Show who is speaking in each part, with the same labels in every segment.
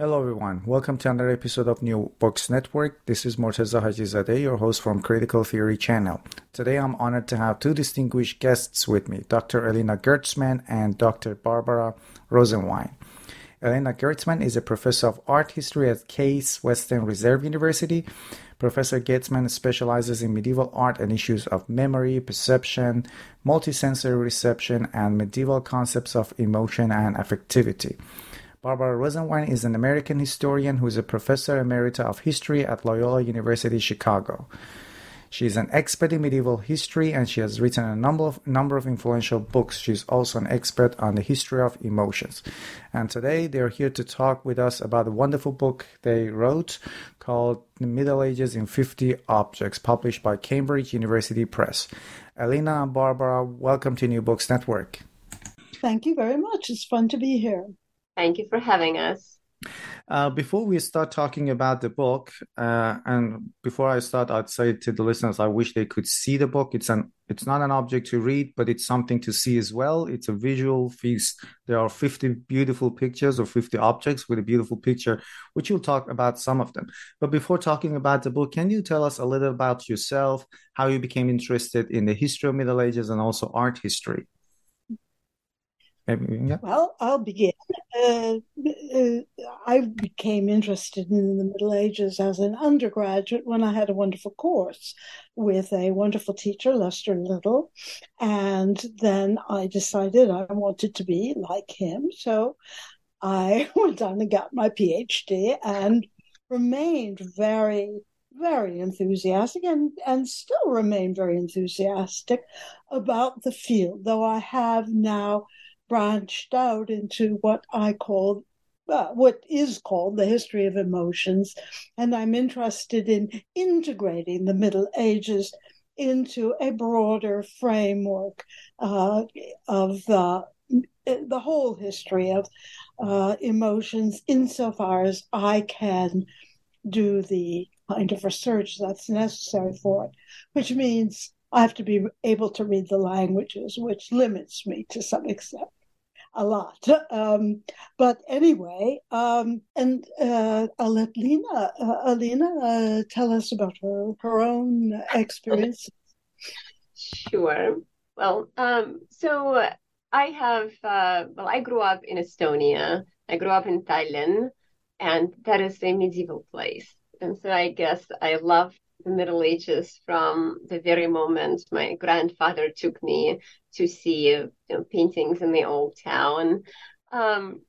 Speaker 1: Hello, everyone. Welcome to another episode of New Books Network. This is Morteza Hajizadeh, your host from Critical Theory Channel. Today, I'm honored to have two distinguished guests with me, Dr. Elena Gertsman and Dr. Barbara Rosenwein. Elena Gertsman is a professor of art history at Case Western Reserve University. Professor Gertsman specializes in medieval art and issues of memory, perception, multisensory reception, and medieval concepts of emotion and affectivity. Barbara Rosenwein is an American historian who is a professor emerita of history at Loyola University Chicago. She is an expert in medieval history and she has written a number of number of influential books. She's also an expert on the history of emotions. And today they're here to talk with us about a wonderful book they wrote called The Middle Ages in 50 Objects, published by Cambridge University Press. Elena and Barbara, welcome to New Books Network.
Speaker 2: Thank you very much. It's fun to be here.
Speaker 3: Thank you for having us.
Speaker 1: Uh, before we start talking about the book, uh, and before I start, I'd say to the listeners, I wish they could see the book. It's an it's not an object to read, but it's something to see as well. It's a visual feast. There are 50 beautiful pictures or 50 objects with a beautiful picture, which you'll talk about some of them. But before talking about the book, can you tell us a little about yourself, how you became interested in the history of Middle Ages and also art history?
Speaker 2: Yeah. Well, I'll begin. Uh, uh, I became interested in the Middle Ages as an undergraduate when I had a wonderful course with a wonderful teacher, Lester Little. And then I decided I wanted to be like him. So I went on and got my PhD and remained very very enthusiastic and, and still remain very enthusiastic about the field, though I have now branched out into what I call uh, what is called the history of emotions, and I'm interested in integrating the Middle Ages into a broader framework uh, of the the whole history of uh, emotions, insofar as I can do the kind of research that's necessary for it, which means I have to be able to read the languages, which limits me to some extent a lot. Um, but anyway, um, and uh, I'll let Lena, uh, Alina uh, tell us about her, her own experience.
Speaker 3: Sure. Well, um, so I have, uh, well, I grew up in Estonia. I grew up in Tallinn, and that is a medieval place. And so I guess I love the Middle Ages from the very moment my grandfather took me to see you know, paintings in the old town. Um,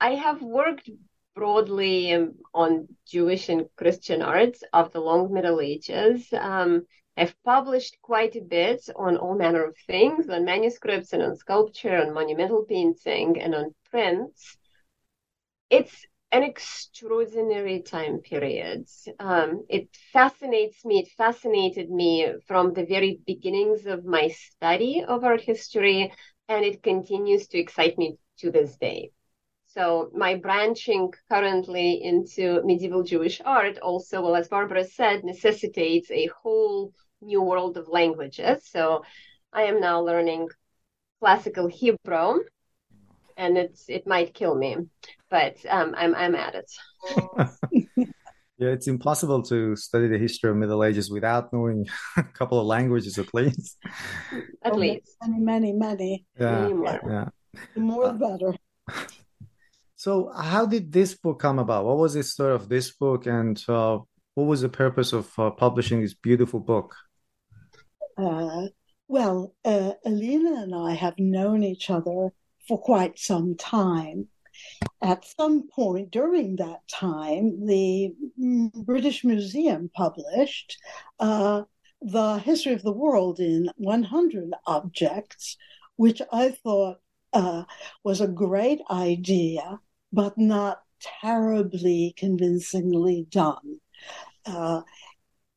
Speaker 3: I have worked broadly on Jewish and Christian arts of the long Middle Ages. Um, I've published quite a bit on all manner of things, on manuscripts and on sculpture, on monumental painting, and on prints. It's an extraordinary time period. Um, it fascinates me, it fascinated me from the very beginnings of my study of art history, and it continues to excite me to this day. So my branching currently into medieval Jewish art also, well, as Barbara said, necessitates a whole new world of languages. So I am now learning classical Hebrew, and it's it might kill me but um, I'm I'm at it.
Speaker 1: yeah, it's impossible to study the history of Middle Ages without knowing a couple of languages at least.
Speaker 3: At oh, least
Speaker 2: many, many, many.
Speaker 1: Yeah, many more. yeah.
Speaker 2: The more the better.
Speaker 1: So, how did this book come about? What was the story of this book, and uh, what was the purpose of uh, publishing this beautiful book?
Speaker 2: Uh, well, uh, Alina and I have known each other for quite some time. At some point during that time, the British Museum published uh, The History of the World in 100 Objects, which I thought uh, was a great idea, but not terribly convincingly done. Uh,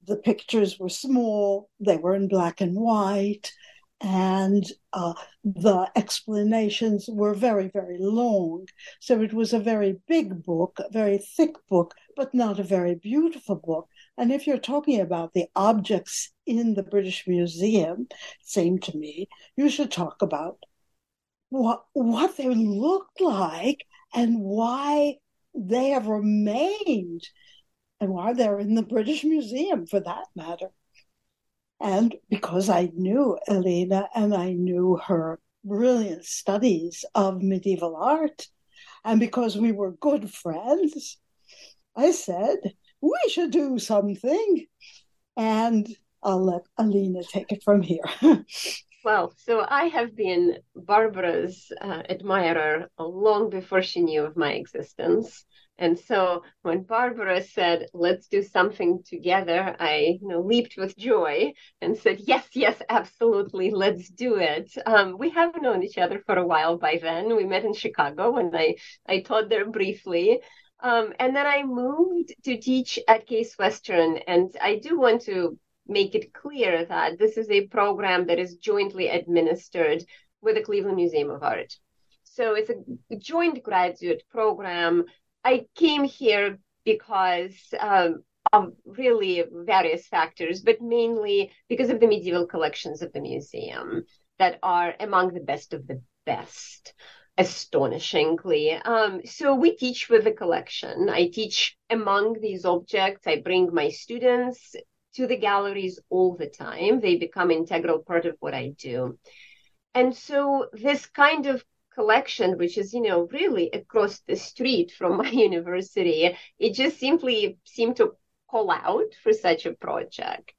Speaker 2: the pictures were small, they were in black and white, and uh, the explanations were very, very long. So it was a very big book, a very thick book, but not a very beautiful book. And if you're talking about the objects in the British Museum, seemed to me, you should talk about what what they looked like and why they have remained and why they're in the British Museum for that matter. And because I knew Elena and I knew her brilliant studies of medieval art, and because we were good friends, I said, we should do something. And I'll let Alina take it from here.
Speaker 3: well, so I have been Barbara's uh, admirer long before she knew of my existence. And so when Barbara said, let's do something together, I you know, leaped with joy and said, yes, yes, absolutely, let's do it. Um, we have known each other for a while by then. We met in Chicago when I, I taught there briefly. Um, and then I moved to teach at Case Western. And I do want to make it clear that this is a program that is jointly administered with the Cleveland Museum of Art. So it's a joint graduate program I came here because um, of really various factors, but mainly because of the medieval collections of the museum that are among the best of the best astonishingly. Um, so we teach with the collection. I teach among these objects. I bring my students to the galleries all the time. They become integral part of what I do. And so this kind of collection, which is, you know, really across the street from my university, it just simply seemed to call out for such a project.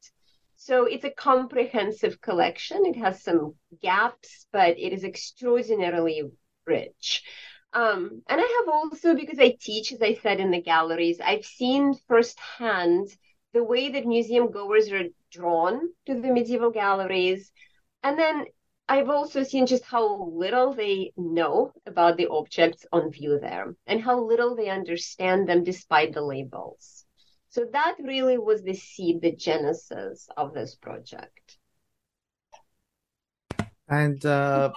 Speaker 3: So it's a comprehensive collection. It has some gaps, but it is extraordinarily rich. Um, and I have also, because I teach, as I said, in the galleries, I've seen firsthand the way that museum goers are drawn to the medieval galleries. And then I've also seen just how little they know about the objects on view there and how little they understand them despite the labels. So that really was the seed, the genesis of this project.
Speaker 1: And uh,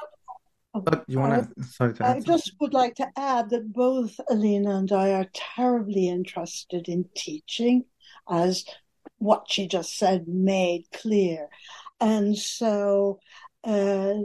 Speaker 1: but you want to? Sorry, to
Speaker 2: I just would like to add that both Alina and I are terribly interested in teaching, as what she just said made clear. And so uh,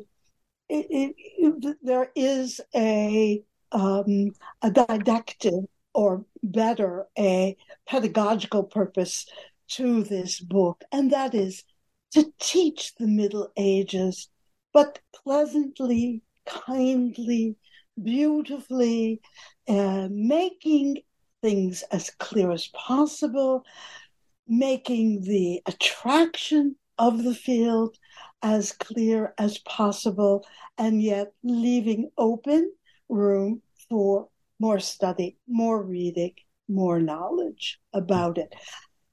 Speaker 2: it, it, it, there is a um, a didactic or better a pedagogical purpose to this book, and that is to teach the Middle Ages, but pleasantly, kindly, beautifully, uh, making things as clear as possible, making the attraction of the field as clear as possible, and yet leaving open room for more study, more reading, more knowledge about it.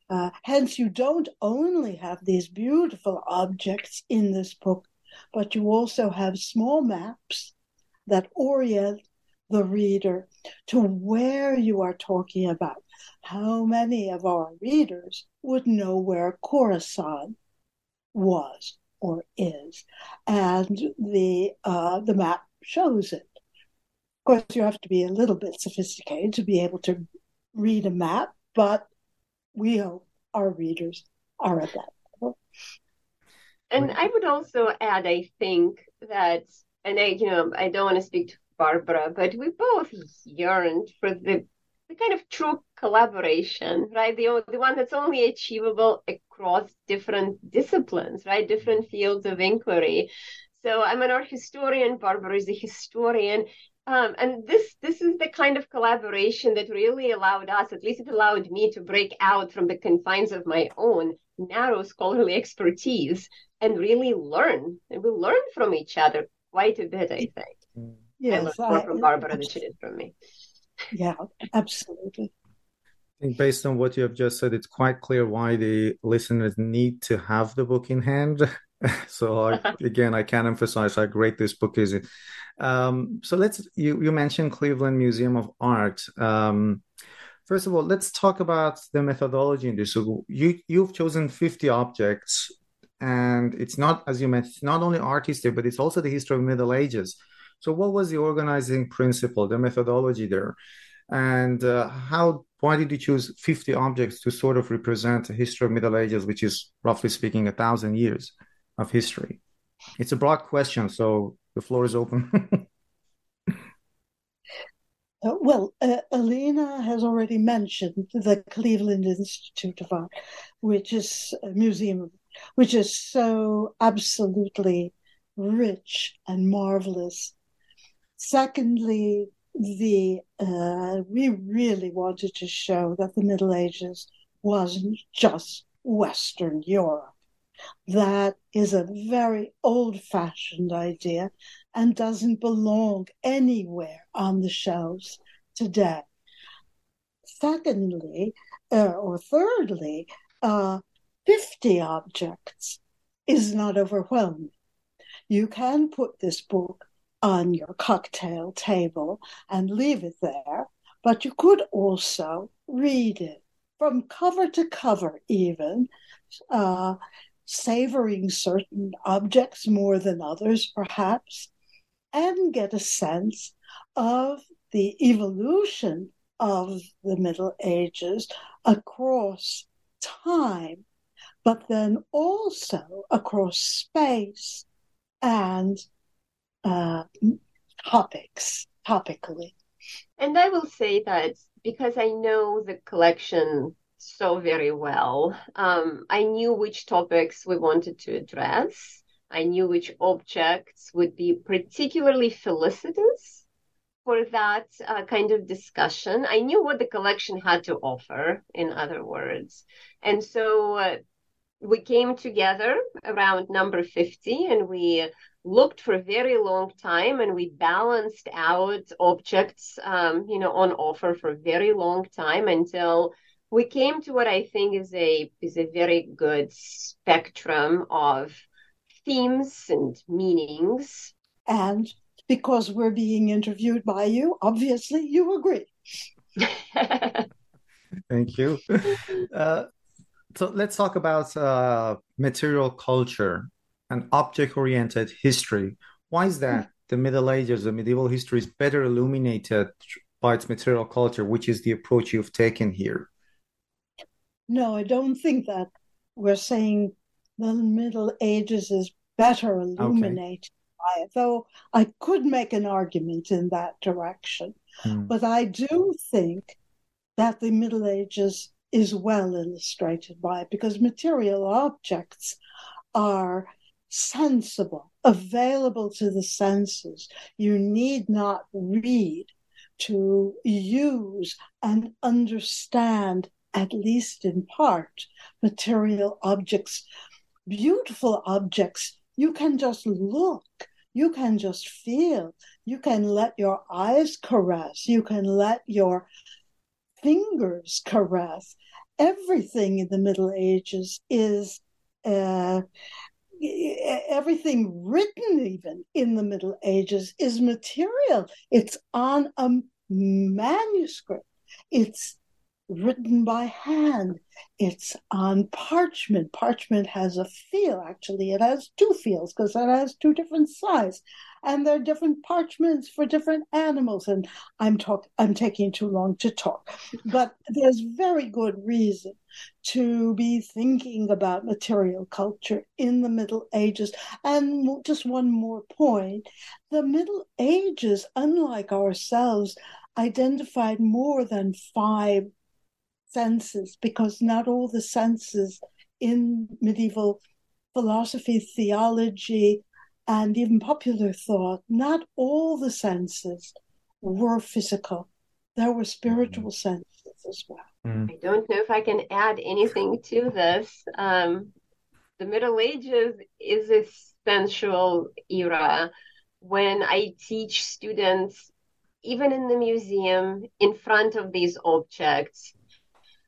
Speaker 2: Uh, hence, you don't only have these beautiful objects in this book, but you also have small maps that orient the reader to where you are talking about. How many of our readers would know where Khorasan was or is, and the uh, the map shows it. Of course, you have to be a little bit sophisticated to be able to read a map, but we hope our readers are at that level.
Speaker 3: And I would also add, I think that, and I, you know, I don't want to speak to Barbara, but we both yearned for the the kind of true collaboration, right? The, the one that's only achievable across different disciplines, right? Different fields of inquiry. So I'm an art historian, Barbara is a historian. Um, and this this is the kind of collaboration that really allowed us, at least it allowed me to break out from the confines of my own narrow scholarly expertise and really learn. And we learn from each other quite a bit, I think. Yes, I learned more from Barbara than she did from me.
Speaker 2: Yeah, absolutely.
Speaker 1: I think based on what you have just said, it's quite clear why the listeners need to have the book in hand so I, again, I can't emphasize how great this book is. Um, so let's you you mentioned Cleveland Museum of Art. Um, first of all, let's talk about the methodology in this. So you you've chosen 50 objects, and it's not as you mentioned, not only art history, but it's also the history of Middle Ages. So what was the organizing principle, the methodology there, and uh, how? Why did you choose 50 objects to sort of represent the history of Middle Ages, which is roughly speaking a thousand years of history? It's a broad question, so the floor is open.
Speaker 2: Uh, well, uh, Alina has already mentioned the Cleveland Institute of Art, which is a museum, which is so absolutely rich and marvelous. Secondly, the uh, we really wanted to show that the Middle Ages wasn't just Western Europe. That is a very old fashioned idea and doesn't belong anywhere on the shelves today. Secondly, uh, or thirdly, uh, 50 objects is not overwhelming. You can put this book on your cocktail table and leave it there, but you could also read it from cover to cover, even. Uh, savoring certain objects more than others, perhaps, and get a sense of the evolution of the Middle Ages across time, but then also across space and uh, topics, topically.
Speaker 3: And I will say that because I know the collection so very well. Um, I knew which topics we wanted to address. I knew which objects would be particularly felicitous for that uh, kind of discussion. I knew what the collection had to offer, in other words. And so uh, we came together around number 50 and we looked for a very long time and we balanced out objects um, you know on offer for a very long time until we came to what I think is a is a very good spectrum of themes and meanings.
Speaker 2: And because we're being interviewed by you, obviously you agree.
Speaker 1: Thank you. Uh, so let's talk about uh, material culture and object oriented history. Why is that the Middle Ages, the medieval history, is better illuminated by its material culture, which is the approach you've taken here?
Speaker 2: No, I don't think that we're saying the Middle Ages is better illuminated okay. by it, though I could make an argument in that direction. Hmm. But I do think that the Middle Ages is well illustrated by it because material objects are sensible, available to the senses. You need not read to use and understand at least in part, material objects, beautiful objects. You can just look, you can just feel, you can let your eyes caress, you can let your fingers caress. Everything in the Middle Ages is. Uh, everything written even in the middle ages is material. It's on a manuscript. It's written by hand. It's on parchment. Parchment has a feel, actually. It has two feels because it has two different sizes. And there are different parchments for different animals. And I'm talk I'm taking too long to talk. But there's very good reason to be thinking about material culture in the Middle Ages. And just one more point. The Middle Ages, unlike ourselves, identified more than five senses because not all the senses in medieval philosophy, theology, and even popular thought, not all the senses were physical. There were spiritual mm. senses as well.
Speaker 3: Mm. I don't know if I can add anything to this. Um, the Middle Ages is a sensual era. When I teach students, even in the museum, in front of these objects,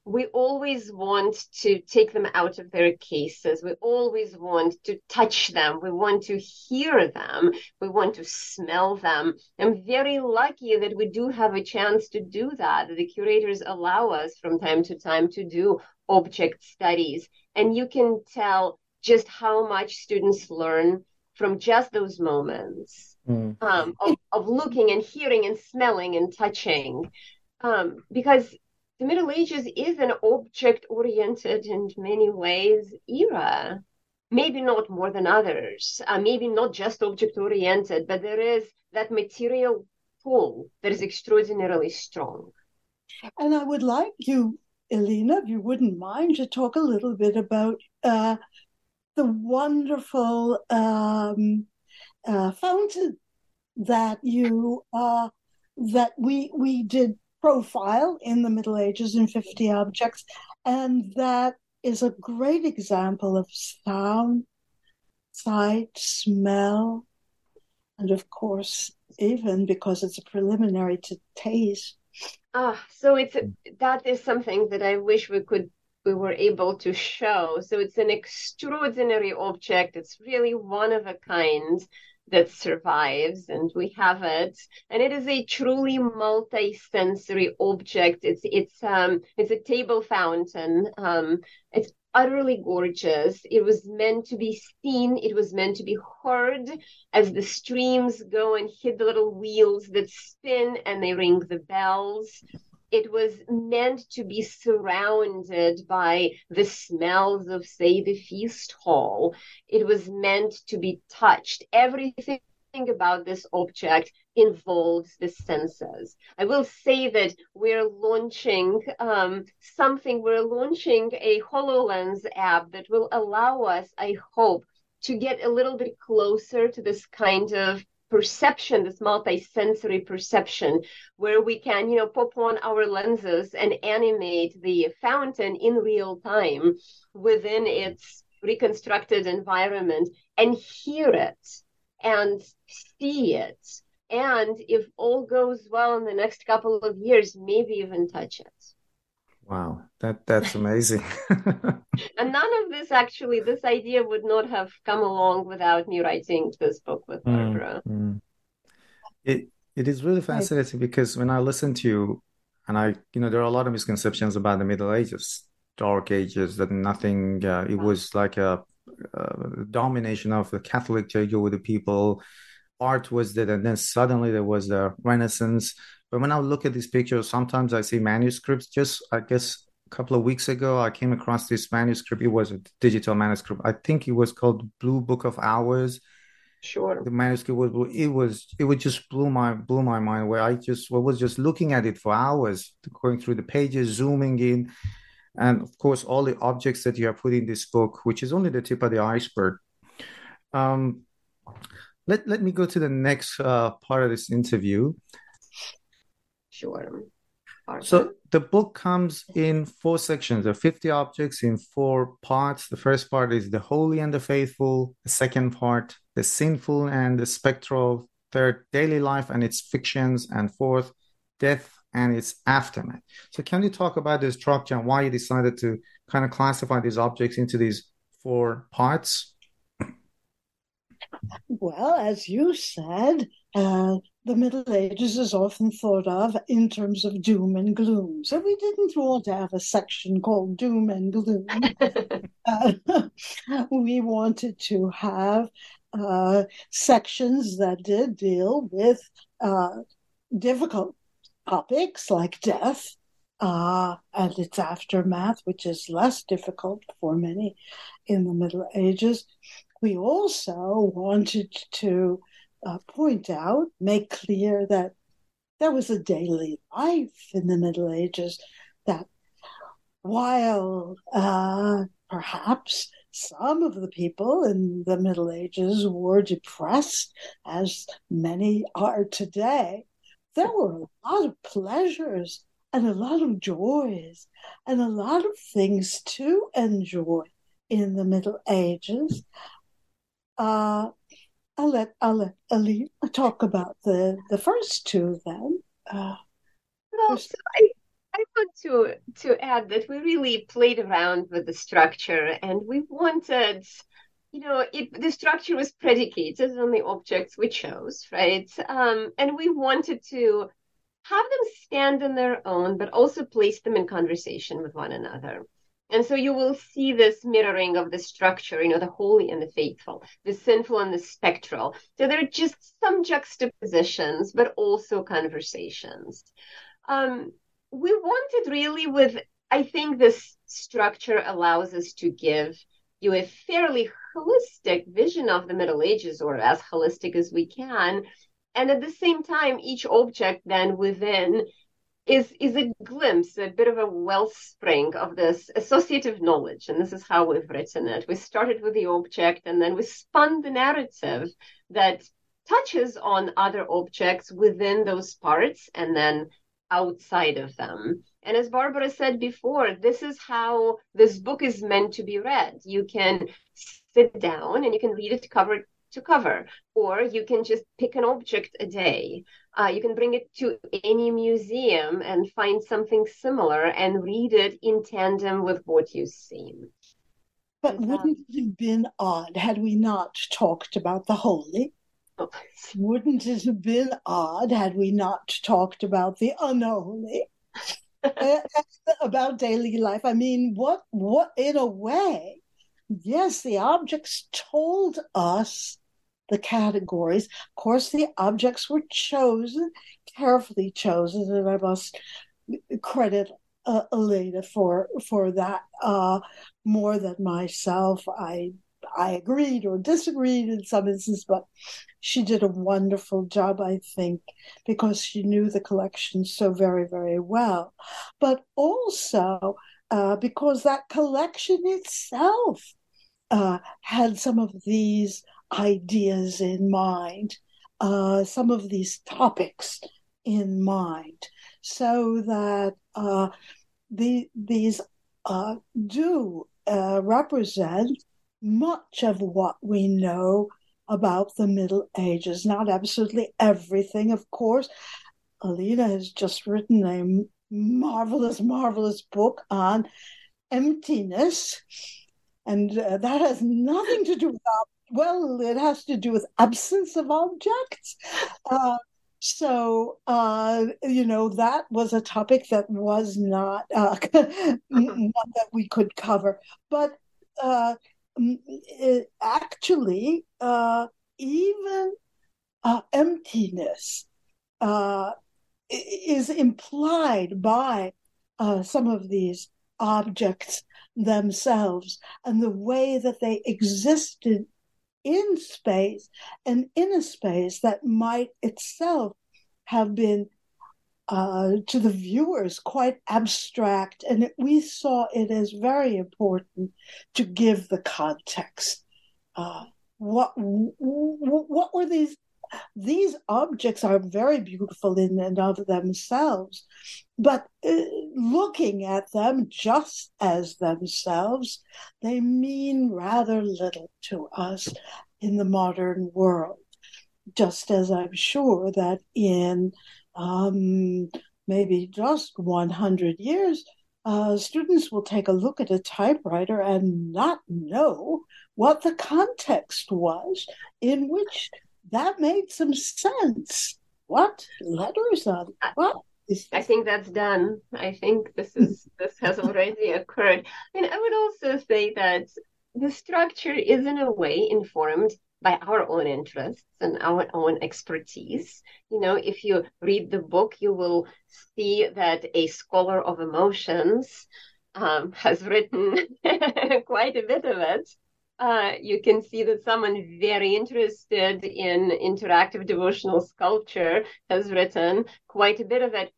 Speaker 3: we always want to take them out of their cases. We always want to touch them. We want to hear them. We want to smell them. I'm very lucky that we do have a chance to do that. The curators allow us from time to time to do object studies. And you can tell just how much students learn from just those moments mm. um, of, of looking and hearing and smelling and touching. Um, because the Middle Ages is an object oriented in many ways era. Maybe not more than others, uh, maybe not just object oriented, but there is that material pull that is extraordinarily strong.
Speaker 2: And I would like you, Elena, if you wouldn't mind, to talk a little bit about uh, the wonderful um, uh, fountain that you uh, that we we did profile in the Middle Ages in 50 objects. And that is a great example of sound, sight, smell, and of course, even because it's a preliminary to taste.
Speaker 3: Ah, so it's that is something that I wish we could we were able to show. So it's an extraordinary object. It's really one of a kind that survives and we have it. And it is a truly multi-sensory object. It's it's um it's a table fountain. Um it's utterly gorgeous. It was meant to be seen. It was meant to be heard as the streams go and hit the little wheels that spin and they ring the bells it was meant to be surrounded by the smells of, say, the feast hall. It was meant to be touched. Everything about this object involves the senses. I will say that we're launching um, something, we're launching a HoloLens app that will allow us, I hope, to get a little bit closer to this kind of perception, this multi-sensory perception, where we can, you know, pop on our lenses and animate the fountain in real time within its reconstructed environment and hear it and see it. And if all goes well in the next couple of years, maybe even touch it.
Speaker 1: Wow, that that's amazing.
Speaker 3: and none of this actually, this idea would not have come along without me writing this book with mm, Barbara. Mm, mm.
Speaker 1: It it is really fascinating because when I listen to you, and I, you know, there are a lot of misconceptions about the Middle Ages, Dark Ages, that nothing. Uh, it was like a, a domination of the Catholic Church over the people. Art was dead, and then suddenly there was the Renaissance but when I look at these pictures, sometimes I see manuscripts. Just I guess a couple of weeks ago, I came across this manuscript. It was a digital manuscript. I think it was called Blue Book of Hours.
Speaker 3: Sure.
Speaker 1: The manuscript was it was it would just blew my blew my mind. Where I just was just looking at it for hours, going through the pages, zooming in, and of course all the objects that you have put in this book, which is only the tip of the iceberg. Um, let let me go to the next uh, part of this interview.
Speaker 3: Sure.
Speaker 1: So the book comes in four sections. There are 50 objects in four parts. The first part is the holy and the faithful. The second part, the sinful and the spectral. Third, daily life and its fictions. And fourth, death and its aftermath. So can you talk about the structure and why you decided to kind of classify these objects into these four parts?
Speaker 2: Well, as you said, uh, the Middle Ages is often thought of in terms of doom and gloom. So we didn't want to have a section called Doom and Gloom. uh, we wanted to have uh, sections that did deal with uh, difficult topics like death uh, and its aftermath, which is less difficult for many in the Middle Ages. We also wanted to uh, point out, make clear that there was a daily life in the Middle Ages that while uh, perhaps some of the people in the Middle Ages were depressed, as many are today, there were a lot of pleasures and a lot of joys and a lot of things to enjoy in the Middle Ages. Uh, I'll let I'll let Ali talk about the the first two then. Uh,
Speaker 3: well, so I I would to to add that we really played around with the structure and we wanted you know it, the structure was predicated on the objects we chose right um, and we wanted to have them stand on their own but also place them in conversation with one another and so you will see this mirroring of the structure, you know, the holy and the faithful, the sinful and the spectral. So there are just some juxtapositions, but also conversations. Um, we wanted really with, I think this structure allows us to give you a fairly holistic vision of the Middle Ages, or as holistic as we can. And at the same time, each object then within is is a glimpse, a bit of a wellspring of this associative knowledge. And this is how we've written it. We started with the object and then we spun the narrative that touches on other objects within those parts and then outside of them. And as Barbara said before, this is how this book is meant to be read. You can sit down and you can read it cover to cover, or you can just pick an object a day. Uh, you can bring it to any museum and find something similar and read it in tandem with what you've seen.
Speaker 2: But wouldn't it have been odd had we not talked about the holy? Oh. Wouldn't it have been odd had we not talked about the unholy? about daily life. I mean, what what in a way, yes, the objects told us the categories. Of course, the objects were chosen, carefully chosen, and I must credit uh, Elena for for that uh, more than myself. I I agreed or disagreed in some instances, but she did a wonderful job, I think, because she knew the collection so very, very well. But also uh, because that collection itself uh, had some of these ideas in mind, uh, some of these topics in mind, so that uh, the, these uh, do uh, represent much of what we know about the Middle Ages. Not absolutely everything, of course. Alina has just written a marvelous, marvelous book on emptiness. And uh, that has nothing to do with well, it has to do with absence of objects. Uh, so, uh, you know, that was a topic that was not uh, one that we could cover. But uh, it, actually, uh, even uh, emptiness is implied by some of these objects themselves and the way that they existed in space and in a space that might itself have been uh, to the viewers quite abstract, and it, we saw it as very important to give the context. Uh, what what were these? These objects are very beautiful in and of themselves, but uh, looking at them just as themselves, they mean rather little to us in the modern world. Just as I'm sure that in um, maybe just 100 years, uh, students will take a look at a typewriter and not know what the context was in which that made some sense. What letters on what?
Speaker 3: I think that's done. I think this is this has already occurred. And I would also say that the structure is in a way informed by our own interests and our own expertise. You know, if you read the book, you will see that a scholar of emotions um, has written quite a bit of it. Uh, you can see that someone very interested in interactive devotional sculpture has written quite a bit of it.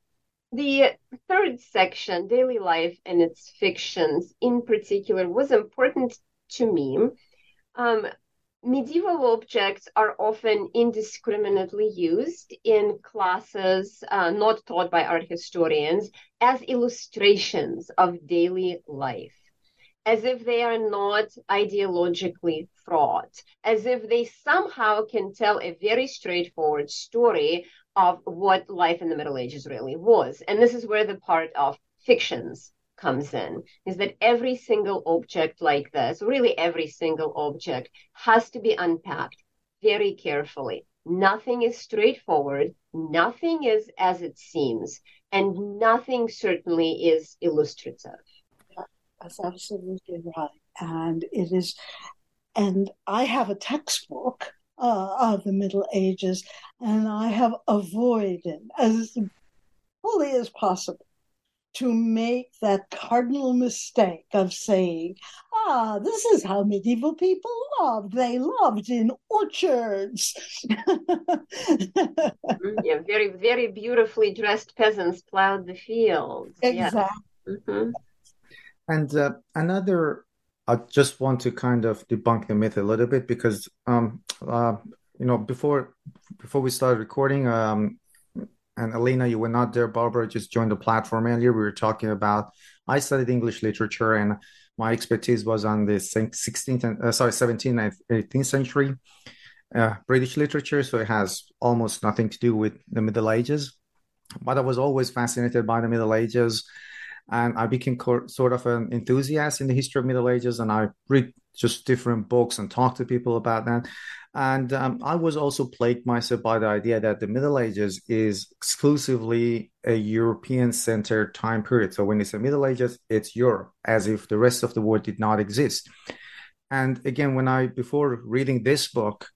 Speaker 3: The third section, daily life and its fictions in particular, was important to me. Um, medieval objects are often indiscriminately used in classes uh, not taught by art historians as illustrations of daily life, as if they are not ideologically fraught, as if they somehow can tell a very straightforward story of what life in the Middle Ages really was. And this is where the part of fictions comes in is that every single object like this, really every single object, has to be unpacked very carefully. Nothing is straightforward, nothing is as it seems, and nothing certainly is illustrative.
Speaker 2: That's absolutely right. And it is, and I have a textbook uh, of the Middle Ages, and I have avoided as fully as possible to make that cardinal mistake of saying, ah, this is how medieval people loved. They loved in orchards.
Speaker 3: Mm, yeah, very, very beautifully dressed peasants plowed the fields.
Speaker 2: Exactly.
Speaker 3: Yeah. Mm-hmm.
Speaker 1: And uh, another, I just want to kind of debunk the myth a little bit because, um, uh, you know, before before we started recording, um, and Elena, you were not there. Barbara just joined the platform earlier. We were talking about. I studied English literature, and my expertise was on the 16th, and, uh, sorry, 17th and 18th century uh, British literature. So it has almost nothing to do with the Middle Ages. But I was always fascinated by the Middle Ages, and I became co- sort of an enthusiast in the history of Middle Ages, and I read just different books and talk to people about that. And um, I was also plagued myself by the idea that the Middle Ages is exclusively a European centered time period. So when it's the Middle Ages, it's Europe, as if the rest of the world did not exist. And again, when I, before reading this book,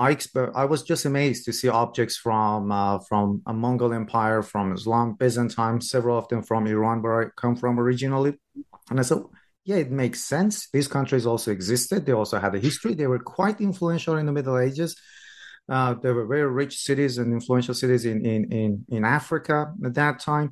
Speaker 1: I, exper- I was just amazed to see objects from uh, from a Mongol Empire, from Islam, Byzantine, several of them from Iran, where I come from originally. And I said, yeah, it makes sense. These countries also existed. They also had a history. They were quite influential in the Middle Ages. Uh, there were very rich cities and influential cities in, in, in, in Africa at that time.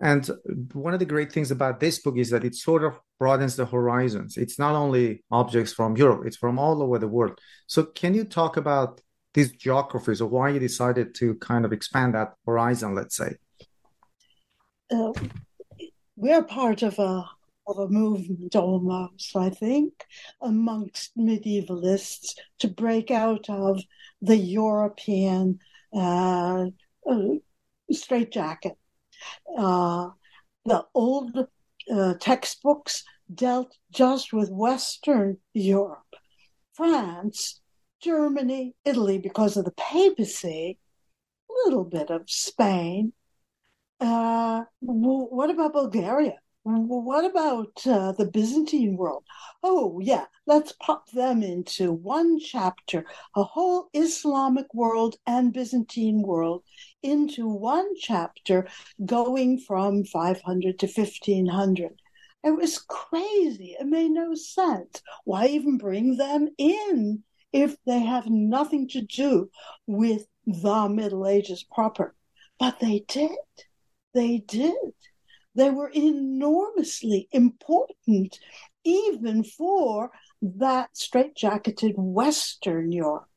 Speaker 1: And one of the great things about this book is that it sort of broadens the horizons. It's not only objects from Europe, it's from all over the world. So, can you talk about these geographies or why you decided to kind of expand that horizon, let's say?
Speaker 2: Uh, we're part of a of a movement almost, I think, amongst medievalists to break out of the European uh, uh, straitjacket. Uh, the old uh, textbooks dealt just with Western Europe, France, Germany, Italy, because of the papacy, a little bit of Spain. Uh, what about Bulgaria? what about uh, the Byzantine world? Oh, yeah, let's pop them into one chapter, a whole Islamic world and Byzantine world into one chapter, going from 500 to 1500. It was crazy. It made no sense. Why even bring them in if they have nothing to do with the Middle Ages proper? But they did. They did. They were enormously important, even for that straitjacketed Western Europe.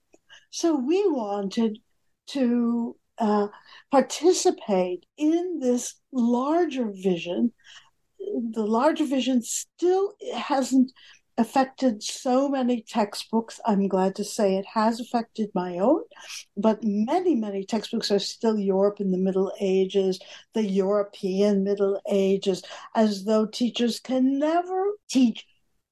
Speaker 2: So we wanted to uh, participate in this larger vision. The larger vision still hasn't affected so many textbooks. I'm glad to say it has affected my own, but many, many textbooks are still Europe in the Middle Ages, the European Middle Ages, as though teachers can never teach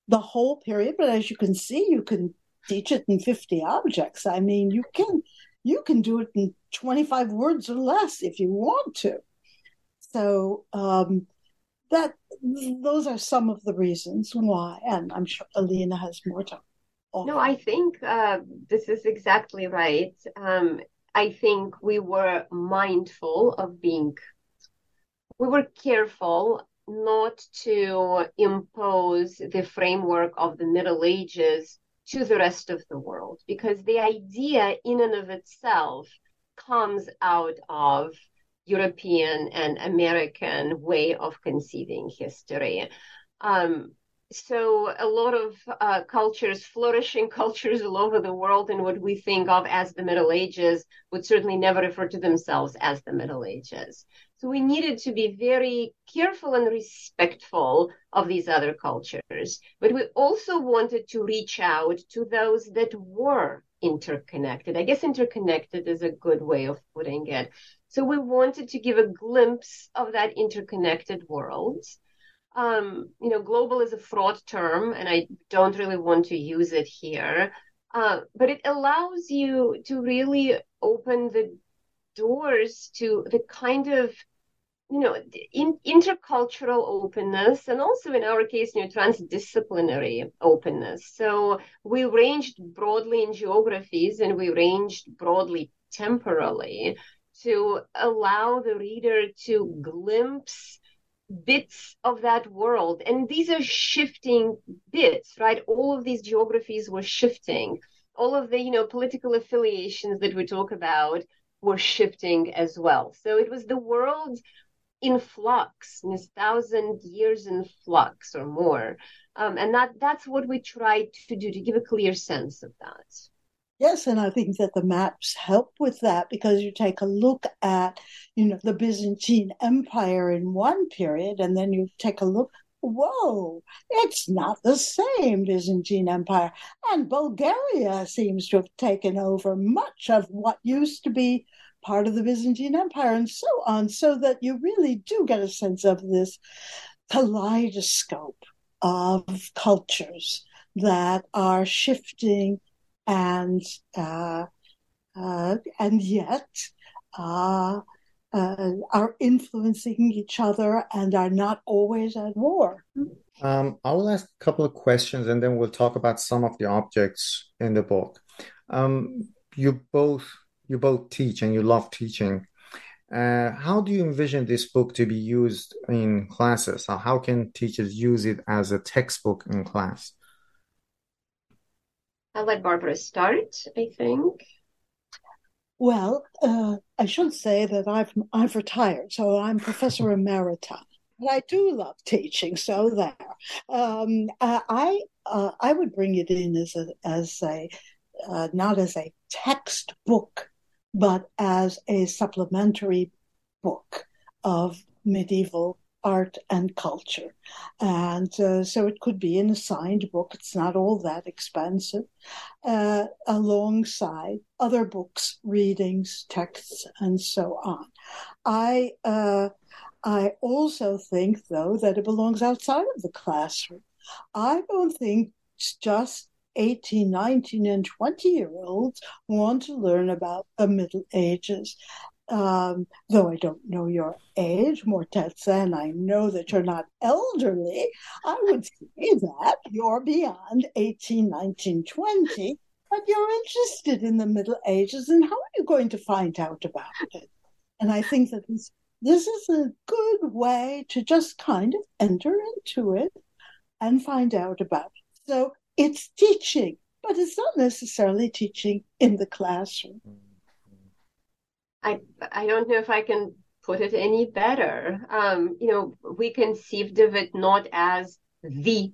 Speaker 2: the whole period. But as you can see, you can teach it in 50 objects. I mean, you can you can do it in 25 words or less if you want to. So um, that those are some of the reasons why, and I'm sure Alina has more to.
Speaker 3: Offer. No, I think uh, this is exactly right. Um, I think we were mindful of being, we were careful not to impose the framework of the Middle Ages to the rest of the world, because the idea in and of itself comes out of European and American way of conceiving history. Um, so a lot of uh, cultures, flourishing cultures all over the world, and what we think of as the Middle Ages, would certainly never refer to themselves as the Middle Ages. So we needed to be very careful and respectful of these other cultures, but we also wanted to reach out to those that were interconnected. I guess interconnected is a good way of putting it. So we wanted to give a glimpse of that interconnected world. Um, you know, global is a fraught term, and I don't really want to use it here. Uh, but it allows you to really open the doors to the kind of you know in, intercultural openness and also in our case you know transdisciplinary openness. So we ranged broadly in geographies and we ranged broadly temporally to allow the reader to glimpse bits of that world. And these are shifting bits right? All of these geographies were shifting. All of the you know political affiliations that we talk about were shifting as well so it was the world in flux in a thousand years in flux or more um, and that that's what we tried to do to give a clear sense of that
Speaker 2: Yes, and I think that the maps help with that because you take a look at, you know, the Byzantine Empire in one period, and then you take a look. Whoa, it's not the same Byzantine Empire. And Bulgaria seems to have taken over much of what used to be part of the Byzantine Empire, and so on, so that you really do get a sense of this kaleidoscope of cultures that are shifting and uh, uh, and yet uh, uh, are influencing each other and are not always at war.
Speaker 1: Um, I will ask a couple of questions and then we'll talk about some of the objects in the book. Um, you both you both teach and you love teaching. Uh, how do you envision this book to be used in classes? How can teachers use it as a textbook in class?
Speaker 3: I'll let Barbara start, I think.
Speaker 2: Well, uh, I should say that I've I've retired, so I'm professor emerita. But I do love teaching, so there. Um, I uh, I would bring it in as a as a uh, not as a textbook, but as a supplementary book of medieval art and culture. And uh, so it could be in a signed book, it's not all that expensive, uh, alongside other books, readings, texts, and so on. I, uh, I also think, though, that it belongs outside of the classroom. I don't think just 18, 19, and 20 year olds want to learn about the Middle Ages um, though I don't know your age, Morteza, and I know that you're not elderly, I would say that you're beyond 18, 19, 20, but you're interested in the Middle Ages, and how are you going to find out about it? And I think that this, this is a good way to just kind of enter into it and find out about it. So it's teaching, but it's not necessarily teaching in the classroom.
Speaker 3: I I don't know if I can put it any better. Um, you know, we conceived of it not as the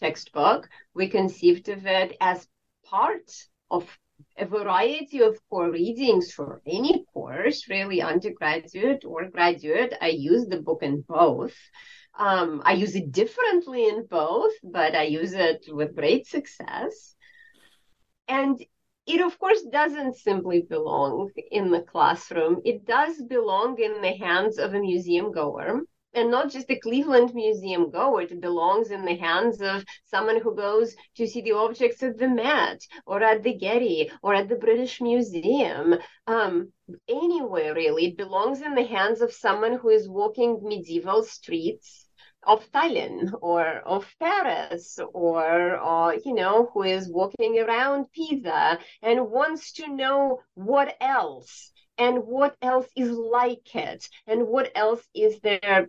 Speaker 3: textbook. We conceived of it as part of a variety of core readings for any course, really undergraduate or graduate. I use the book in both. Um, I use it differently in both, but I use it with great success. And it of course doesn't simply belong in the classroom. It does belong in the hands of a museum goer. And not just a Cleveland museum goer, it belongs in the hands of someone who goes to see the objects at the Met or at the Getty or at the British Museum. Um, anywhere really, it belongs in the hands of someone who is walking medieval streets of Tallinn or of Paris or, uh, you know, who is walking around Pisa and wants to know what else and what else is like it and what else is there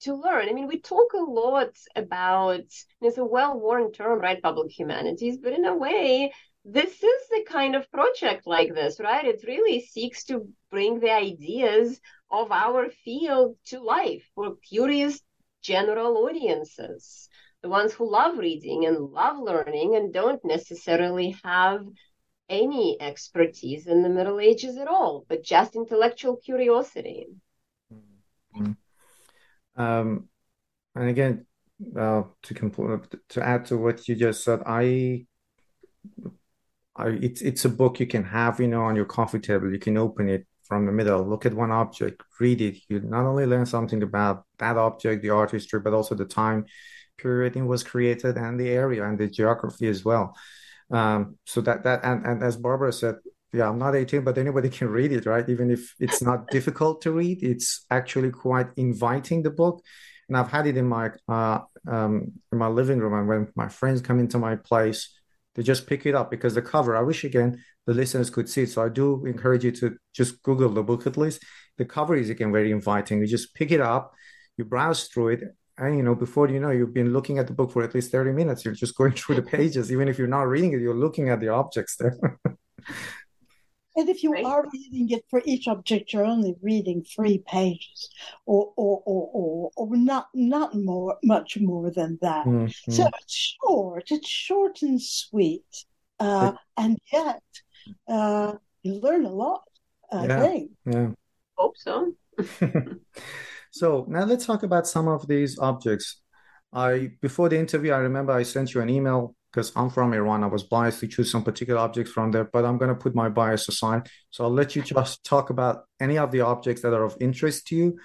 Speaker 3: to learn. I mean, we talk a lot about, it's a well-worn term, right, public humanities, but in a way, this is the kind of project like this, right? It really seeks to bring the ideas of our field to life for curious general audiences, the ones who love reading and love learning and don't necessarily have any expertise in the Middle Ages at all, but just intellectual curiosity.
Speaker 1: Mm-hmm. Um, and again, uh, to to add to what you just said, I I, it's it's a book you can have, you know, on your coffee table. You can open it from the middle, look at one object, read it. You not only learn something about that object, the art history, but also the time period it was created and the area and the geography as well. Um, so that that and, and as Barbara said, yeah, I'm not 18, but anybody can read it, right? Even if it's not difficult to read, it's actually quite inviting the book. And I've had it in my uh, um, in my living room, and when my friends come into my place, they just pick it up because the cover. I wish again the listeners could see it. So I do encourage you to just Google the book at least. The cover is again very inviting. You just pick it up, you browse through it, and you know before you know you've been looking at the book for at least 30 minutes you're just going through the pages even if you're not reading it you're looking at the objects there
Speaker 2: And if you right. are reading it for each object, you're only reading three pages, or or or or, or not not more much more than that. Mm-hmm. So it's short. It's short and sweet, uh, and yet uh, you learn a lot. I
Speaker 1: yeah.
Speaker 2: think.
Speaker 1: Yeah.
Speaker 3: Hope so.
Speaker 1: so now let's talk about some of these objects. I before the interview, I remember I sent you an email because I'm from Iran. I was biased to choose some particular objects from there, but I'm going to put my bias aside. So I'll let you just talk about any of the objects that are of interest to you.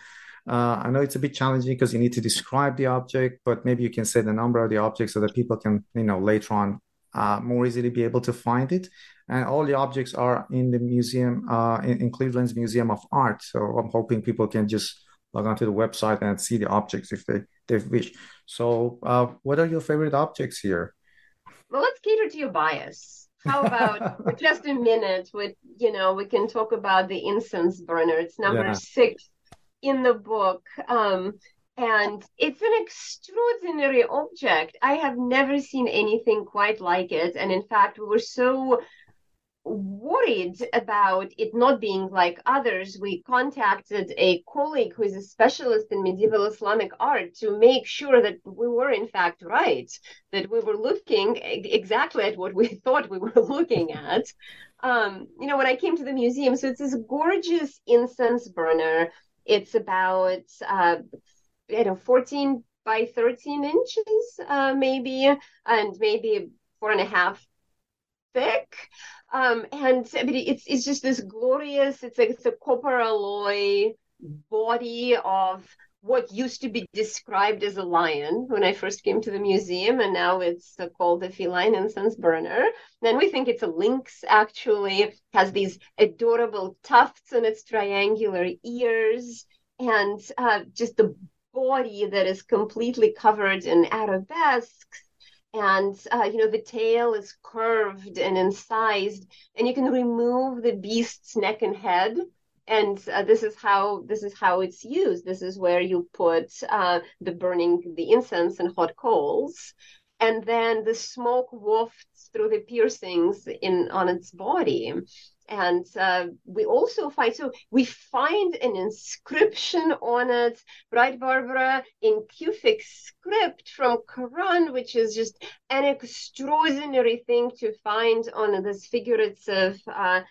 Speaker 1: Uh, I know it's a bit challenging because you need to describe the object, but maybe you can say the number of the object so that people can, you know, later on uh, more easily be able to find it. And all the objects are in the museum, uh, in, in Cleveland's Museum of Art. So I'm hoping people can just log onto the website and see the objects if they, they wish. So, uh, what are your favorite objects here?
Speaker 3: well, let's cater to your bias. How about just a minute with you know we can talk about the incense burner. It's number yeah. six in the book. Um, and it's an extraordinary object. I have never seen anything quite like it. And in fact, we were so worried about it not being like others, we contacted a colleague who is a specialist in medieval Islamic art to make sure that we were in fact right, that we were looking exactly at what we thought we were looking at. Um, you know, when I came to the museum, so it's this gorgeous incense burner. It's about, uh, you know, 14 by 13 inches, uh, maybe, and maybe four and a half thick. Um, and it's it's just this glorious. It's like it's a copper alloy body of what used to be described as a lion when I first came to the museum, and now it's called a feline incense burner. Then we think it's a lynx. Actually, it has these adorable tufts on its triangular ears, and uh, just the body that is completely covered in arabesques. And uh, you know the tail is curved and incised and you can remove the beast's neck and head. And uh, this is how this is how it's used. This is where you put uh, the burning the incense and hot coals. And then the smoke wafts through the piercings in on its body and uh, we also find so we find an inscription on it right barbara? In kufic script from quran which is just an extraordinary thing to find on this figurative uh,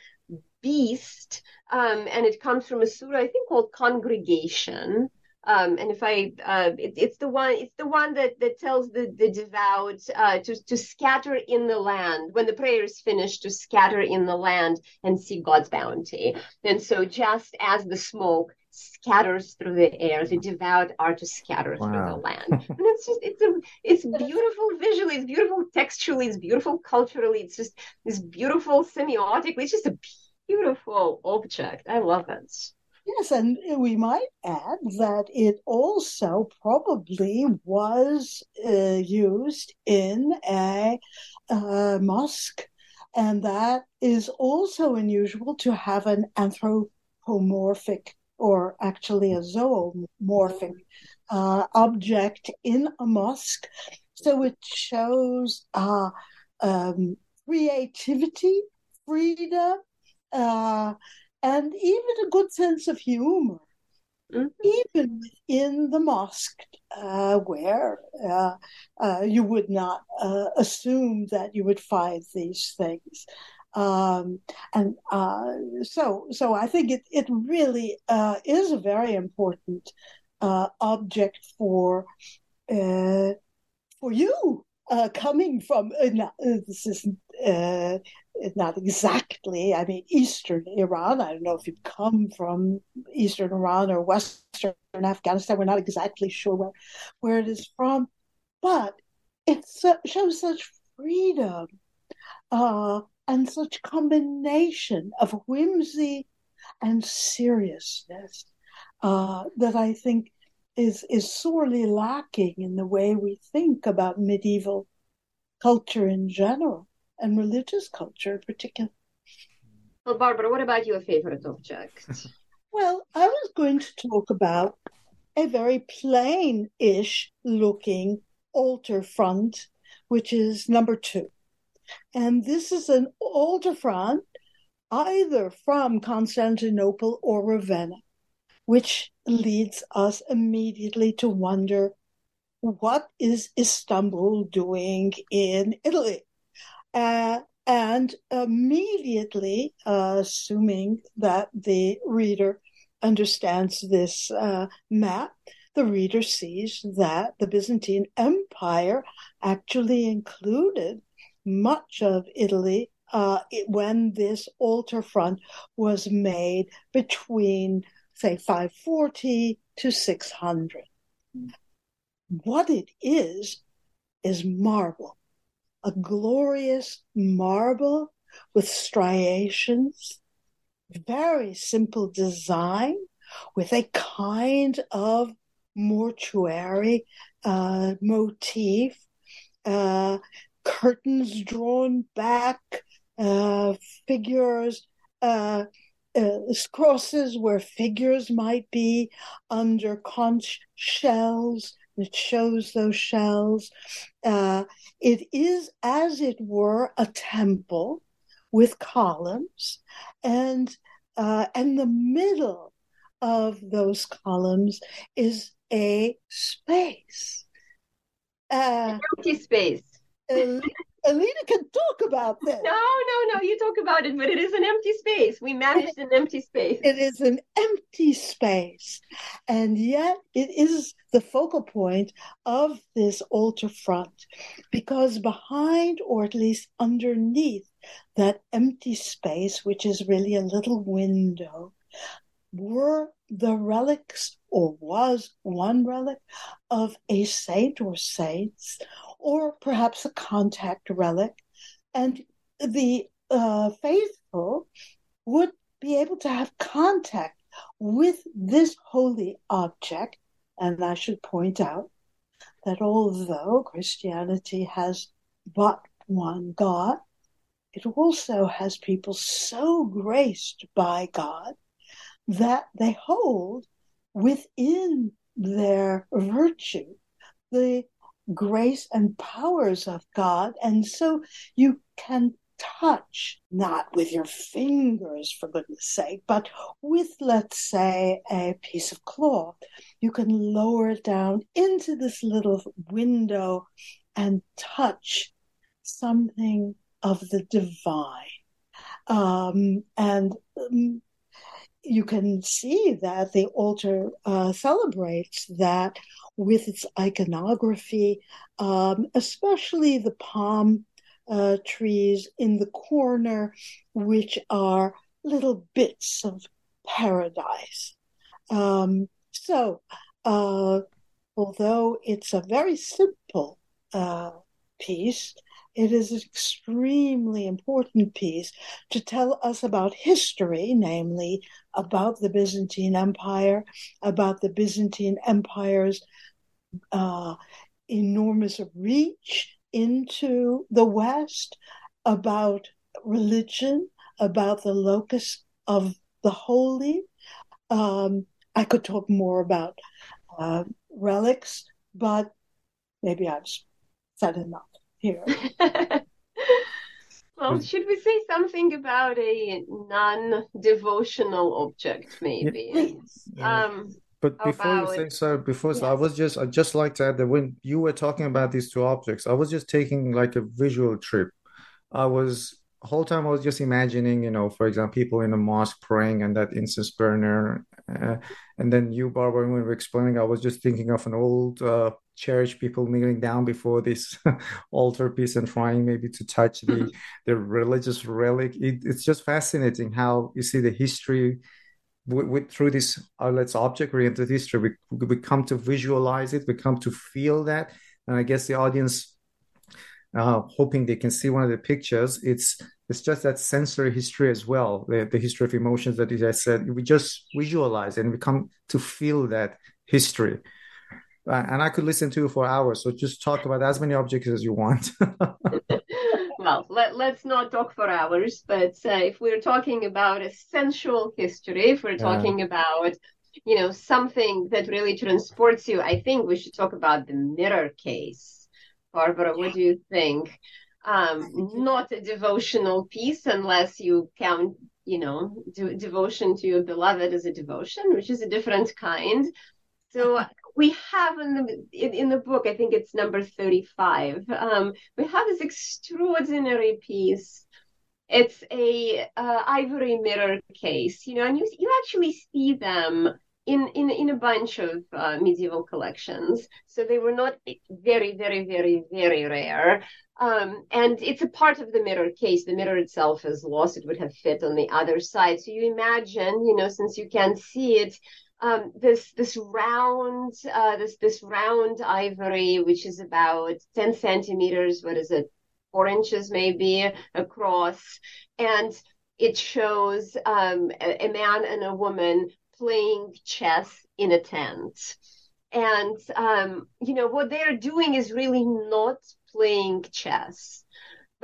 Speaker 3: beast. Um, and it comes from a surah i think called congregation um, and if I, uh, it, it's the one, it's the one that that tells the the devout uh, to to scatter in the land when the prayer is finished, to scatter in the land and see God's bounty. And so, just as the smoke scatters through the air, the devout are to scatter wow. through the land. and it's just, it's a, it's beautiful visually, it's beautiful textually, it's beautiful culturally. It's just this beautiful semiotically. It's just a beautiful object. I love it.
Speaker 2: Yes, and we might add that it also probably was uh, used in a uh, mosque, and that is also unusual to have an anthropomorphic or actually a zoomorphic uh, object in a mosque. So it shows uh, um, creativity, freedom, uh, and even a good sense of humor. Mm-hmm. Even in the mosque, uh, where uh, uh, you would not uh, assume that you would find these things, um, and uh, so so I think it it really uh, is a very important object for for you uh, coming from uh, uh, this is uh, not exactly. I mean, Eastern Iran. I don't know if you come from Eastern Iran or Western Afghanistan. We're not exactly sure where where it is from, but it shows such freedom uh, and such combination of whimsy and seriousness uh, that I think is is sorely lacking in the way we think about medieval culture in general and religious culture in particular.
Speaker 3: Well, Barbara, what about your favorite object?
Speaker 2: well, I was going to talk about a very plain-ish looking altar front, which is number two. And this is an altar front either from Constantinople or Ravenna, which leads us immediately to wonder what is Istanbul doing in Italy? Uh, and immediately, uh, assuming that the reader understands this uh, map, the reader sees that the Byzantine Empire actually included much of Italy uh, it, when this altar front was made between, say, 540 to 600. What it is, is marble, a glorious marble with striations, very simple design with a kind of mortuary uh, motif, uh, curtains drawn back, uh, figures, uh, uh, crosses where figures might be under conch shells. It shows those shells. Uh, it is, as it were, a temple with columns, and uh, and the middle of those columns is a space.
Speaker 3: Uh, empty space.
Speaker 2: Elina can talk about this.
Speaker 3: No, no, no. You talk about it, but it is an empty space. We managed an empty space.
Speaker 2: It is an empty space. And yet it is the focal point of this altar front because behind, or at least underneath, that empty space, which is really a little window, were the relics, or was one relic, of a saint or saints, or perhaps a contact relic. And the uh, faithful would be able to have contact with this holy object. And I should point out that although Christianity has but one God, it also has people so graced by God that they hold within their virtue the grace and powers of God. And so you can touch, not with your fingers, for goodness sake, but with, let's say, a piece of cloth. You can lower it down into this little window and touch something of the divine. Um, and um, you can see that the altar uh, celebrates that with its iconography, um, especially the palm uh, trees in the corner, which are little bits of paradise. Um, so, uh, although it's a very simple uh, piece, it is an extremely important piece to tell us about history, namely about the Byzantine Empire, about the Byzantine Empire's uh, enormous reach into the West, about religion, about the locus of the holy. Um, I could talk more about uh, relics, but maybe I've said enough here.
Speaker 3: well, should we say something about a non-devotional object, maybe?
Speaker 1: Yes. Um, but before you say so, before yes. I was just I just like to add that when you were talking about these two objects, I was just taking like a visual trip. I was whole time I was just imagining, you know, for example, people in a mosque praying and that incense burner Uh, and then you, Barbara, when we were explaining, I was just thinking of an old uh, church, people kneeling down before this altar piece and trying maybe to touch the the religious relic. It, it's just fascinating how you see the history with, with through this uh, let's object-oriented history. We, we come to visualize it, we come to feel that, and I guess the audience. Uh, hoping they can see one of the pictures. It's it's just that sensory history as well, the, the history of emotions that I said. We just visualize and we come to feel that history. Uh, and I could listen to you for hours. So just talk about as many objects as you want.
Speaker 3: well, let, let's not talk for hours, but uh, if we're talking about essential history, if we're talking yeah. about you know something that really transports you, I think we should talk about the mirror case. Barbara, what do you think? Um, not a devotional piece unless you count, you know, de- devotion to your beloved as a devotion, which is a different kind. So we have in the in, in, the book, I think it's number thirty-five. Um, we have this extraordinary piece. It's a uh, ivory mirror case, you know, and you you actually see them in in in a bunch of uh, medieval collections. So they were not very very very very rare. Um, and it's a part of the mirror case. The mirror itself is lost. It would have fit on the other side. So you imagine, you know, since you can't see it, um, this this round uh, this this round ivory, which is about ten centimeters. What is it? Four inches maybe across, and it shows um, a, a man and a woman playing chess in a tent. And um, you know what they're doing is really not playing chess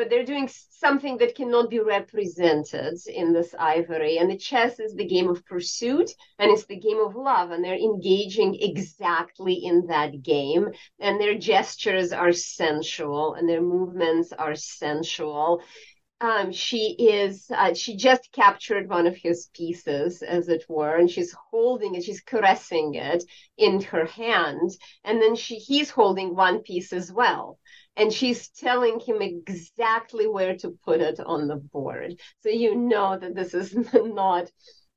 Speaker 3: but they're doing something that cannot be represented in this ivory. And the chess is the game of pursuit and it's the game of love. And they're engaging exactly in that game. And their gestures are sensual and their movements are sensual. Um, she is uh, she just captured one of his pieces as it were and she's holding it she's caressing it in her hand and then she he's holding one piece as well and she's telling him exactly where to put it on the board. So you know that this is not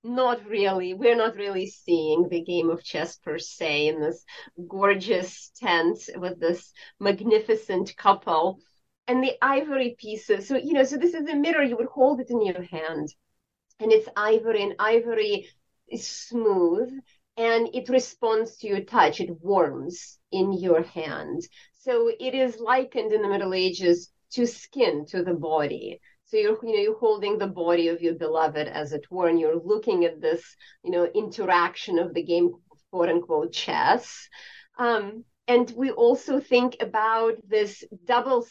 Speaker 3: not really we're not really seeing the game of chess per se in this gorgeous tent with this magnificent couple and the ivory pieces so you know so this is a mirror you would hold it in your hand and it's ivory and ivory is smooth and it responds to your touch it warms in your hand so it is likened in the Middle Ages to skin, to the body. So you're, you know, you're holding the body of your beloved, as it were, and you're looking at this, you know, interaction of the game, quote unquote, chess. Um, and we also think about this double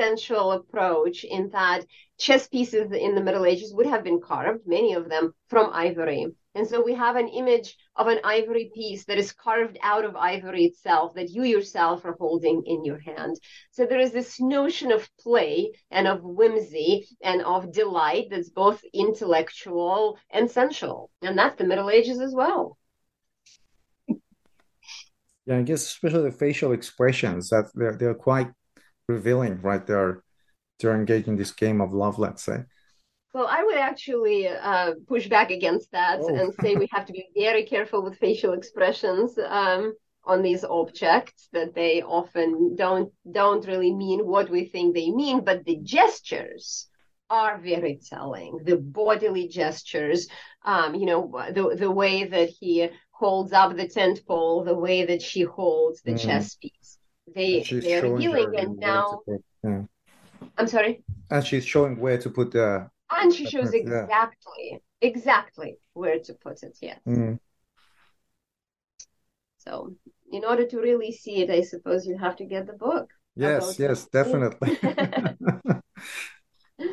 Speaker 3: sensual approach in that chess pieces in the Middle Ages would have been carved, many of them from ivory. And so we have an image of an ivory piece that is carved out of ivory itself that you yourself are holding in your hand. So there is this notion of play and of whimsy and of delight that's both intellectual and sensual. And that's the Middle Ages as well.
Speaker 1: Yeah, I guess especially the facial expressions that they're they're quite revealing, right? They're they're engaging this game of love, let's say.
Speaker 3: Well, I would actually uh, push back against that oh. and say we have to be very careful with facial expressions um, on these objects. That they often don't don't really mean what we think they mean, but the gestures are very telling. The bodily gestures, um, you know, the the way that he holds up the tent pole, the way that she holds the mm. chess piece, they they are revealing. And now, put, yeah. I'm sorry.
Speaker 1: And she's showing where to put the
Speaker 3: and she shows exactly, yeah. exactly where to put it. Yes. Mm. So, in order to really see it, I suppose you have to get the book.
Speaker 1: Yes, yes, definitely.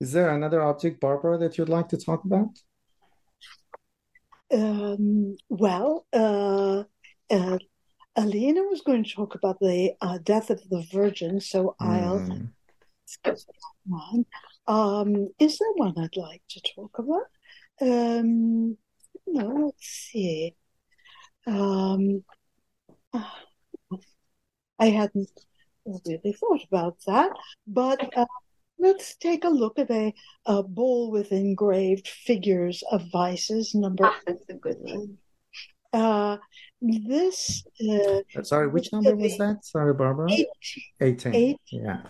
Speaker 1: Is there another object, Barbara, that you'd like to talk about?
Speaker 2: Um, well, uh, uh, Elina was going to talk about the uh, death of the Virgin, so I'll mm. skip that one. Um, is there one I'd like to talk about? Um, no, let's see. Um, I hadn't really thought about that, but uh, let's take a look at a, a bowl with engraved figures of vices. Number.
Speaker 3: Ah, that's a good one.
Speaker 2: Uh, this. Uh,
Speaker 1: Sorry, which number was that? Sorry, Barbara.
Speaker 2: 18.
Speaker 1: 18.
Speaker 2: Eight.
Speaker 1: Yeah.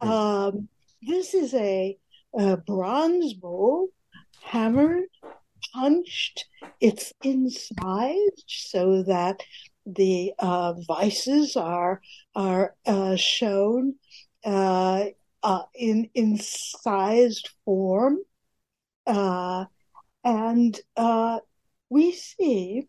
Speaker 2: Um, this is a, a bronze bowl, hammered, punched. It's incised so that the uh, vices are are uh, shown uh, uh in incised form, uh, and uh, we see